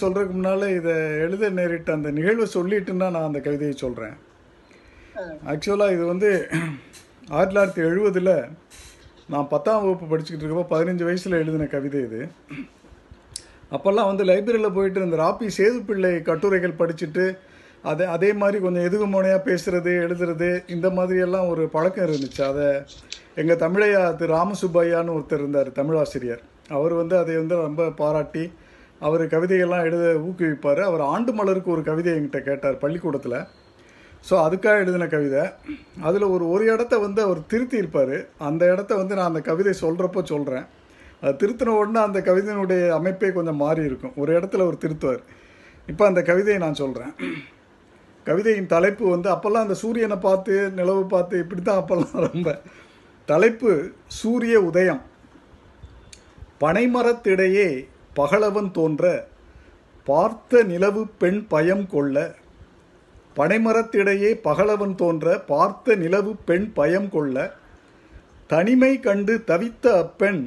சொல்றதுக்கு முன்னால இதை எழுத நேரிட்ட அந்த நிகழ்வை சொல்லிட்டுன்னா நான் அந்த கவிதையை சொல்றேன். ஆக்சுவலாக இது வந்து ஆயிரத்தி தொள்ளாயிரத்தி எழுபதில் நான் பத்தாம் வகுப்பு படிச்சுக்கிட்டு இருக்கப்போ பதினஞ்சு வயசில் எழுதின கவிதை இது. அப்போல்லாம் வந்து லைப்ரரியில் போயிட்டு இந்த ராப்பி சேதுப்பிள்ளை கட்டுரைகள் படிச்சுட்டு அதை அதே மாதிரி கொஞ்சம் எதுகு மோனையாக பேசுறது எழுதுறது இந்த மாதிரியெல்லாம் ஒரு பழக்கம் இருந்துச்சு. அதை எங்கள் தமிழையா திரு ராமசுப்பையான்னு ஒருத்தர் இருந்தார் தமிழாசிரியர். அவர் வந்து அதை வந்து ரொம்ப பாராட்டி அவர் கவிதையெல்லாம் எழுத ஊக்குவிப்பார். அவர் ஆண்டு மலருக்கு ஒரு கவிதை என்கிட்ட கேட்டார் பள்ளிக்கூடத்தில். ஸோ அதுக்காக எழுதின கவிதை. அதில் ஒரு ஒரு இடத்த வந்து அவர் திருத்தியிருப்பார் அந்த இடத்த வந்து நான் அந்த கவிதை சொல்கிறப்போ சொல்கிறேன் அது திருத்தின உடனே அந்த கவிதையினுடைய அமைப்பே கொஞ்சம் மாறி இருக்கும். ஒரு இடத்துல அவர் திருத்துவார். இப்போ அந்த கவிதையை நான் சொல்கிறேன் கவிதையின் தலைப்பு வந்து அப்போல்லாம் அந்த சூரியனை பார்த்து நிலவு பார்த்து இப்படி தான் அப்போல்லாம் ரொம்ப. தலைப்பு சூரிய உதயம். பனைமரத்திடையே பகலவன் தோன்ற பார்த்த நிலவு பெண் பயம் கொள்ள பனைமரத்திடையே பகலவன் தோன்ற பார்த்த நிலவு பெண் பயம் கொள்ள தனிமை கண்டு தவித்த அப்பெண்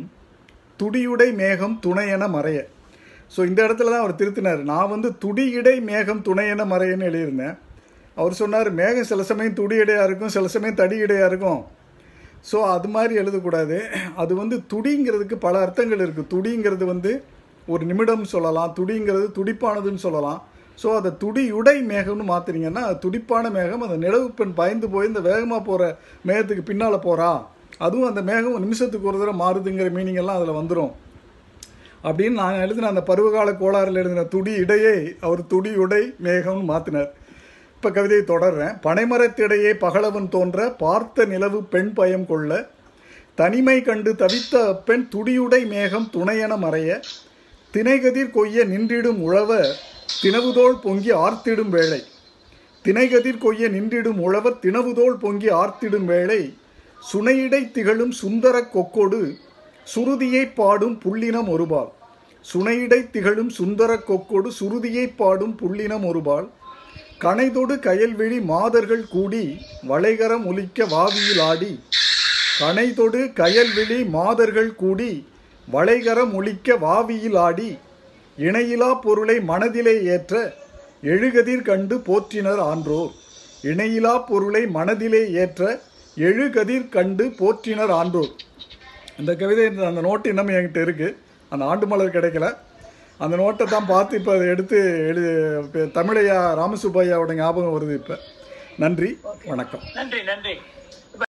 துடியுடை மேகம் துணையென மறைய. ஸோ இந்த இடத்துல தான் அவர் திருத்தினார். நான் வந்து துடியிடை மேகம் துணையென மறையன்னு எழுதியிருந்தேன். அவர் சொன்னார் மேகம் சில சமயம் துடியடையாக இருக்கும் சில சமயம் தடியடையாக இருக்கும். ஸோ அது மாதிரி எழுதக்கூடாது. அது வந்து துடிங்கிறதுக்கு பல அர்த்தங்கள் இருக்குது துடிங்கிறது வந்து ஒரு நிமிடம் சொல்லலாம் துடிங்கிறது துடிப்பானதுன்னு சொல்லலாம். ஸோ அதை துடியுடை மேகம்னு மாற்றுறீங்கன்னா அது துடிப்பான மேகம் அந்த நிலவு பெண் பயந்து போய் இந்த வேகமாக போகிற மேகத்துக்கு பின்னால் போகிறா அதுவும் அந்த மேகம் நிமிஷத்துக்கு ஒரு தடவை மாறுதுங்கிற மீனிங் எல்லாம் அதில் வந்துடும் அப்படின்னு நான் எழுதின அந்த பருவகால கோளாறில் எழுதின துடி இடையே அவர் துடி உடை மேகம்னு மாற்றினார் இப்போ கவிதையை தொடர்றேன். பனைமரத்திடையே பகலவன் தோன்ற பார்த்த நிலவு பெண் பயம் கொள்ள தனிமை கண்டு தவித்த பெண் துடியுடை மேகம் துணையென மறைய திணைகதிர் கொய்ய நின்றிடும் உழவ தினவுதோள் பொங்கி ஆர்த்திடும் வேளை. திணைகதிர் கொய்ய நின்றிடும் உழவர் தினவுதோள் பொங்கி ஆர்த்திடும் வேளை. சுனையிடை திகழும் சுந்தர கொக்கொடு சுருதியை பாடும் புள்ளினம் ஒருபால். சுனையிடை திகழும் சுந்தர கொக்கொடு சுருதியை பாடும் புள்ளினம் ஒருபால். கனைதொடு கயல்விழி மாதர்கள் கூடி வளைகரம் ஒலிக்க வாவியில் ஆடி கனைதொடு கயல்விழி மாதர்கள் கூடி வளைகரம் ஒழிக்க வாவியில் ஆடி இணையிலா பொருளை மனதிலே ஏற்ற எழுகதிர் கண்டு போற்றினர் ஆன்றோர். இணையிலா பொருளை மனதிலே ஏற்ற எழுகதிர் கண்டு போற்றினர் ஆன்றோர். இந்த கவிதை அந்த நோட்டு இன்னமும் என்கிட்ட இருக்குது அந்த ஆண்டு மலர் கிடைக்கல. அந்த நோட்டை தான் பார்த்து இப்போ அதை எடுத்து எழுதி தமிழையா ராமசுப்பையாவோட ஞாபகம் வருது இப்போ. நன்றி வணக்கம். நன்றி நன்றி.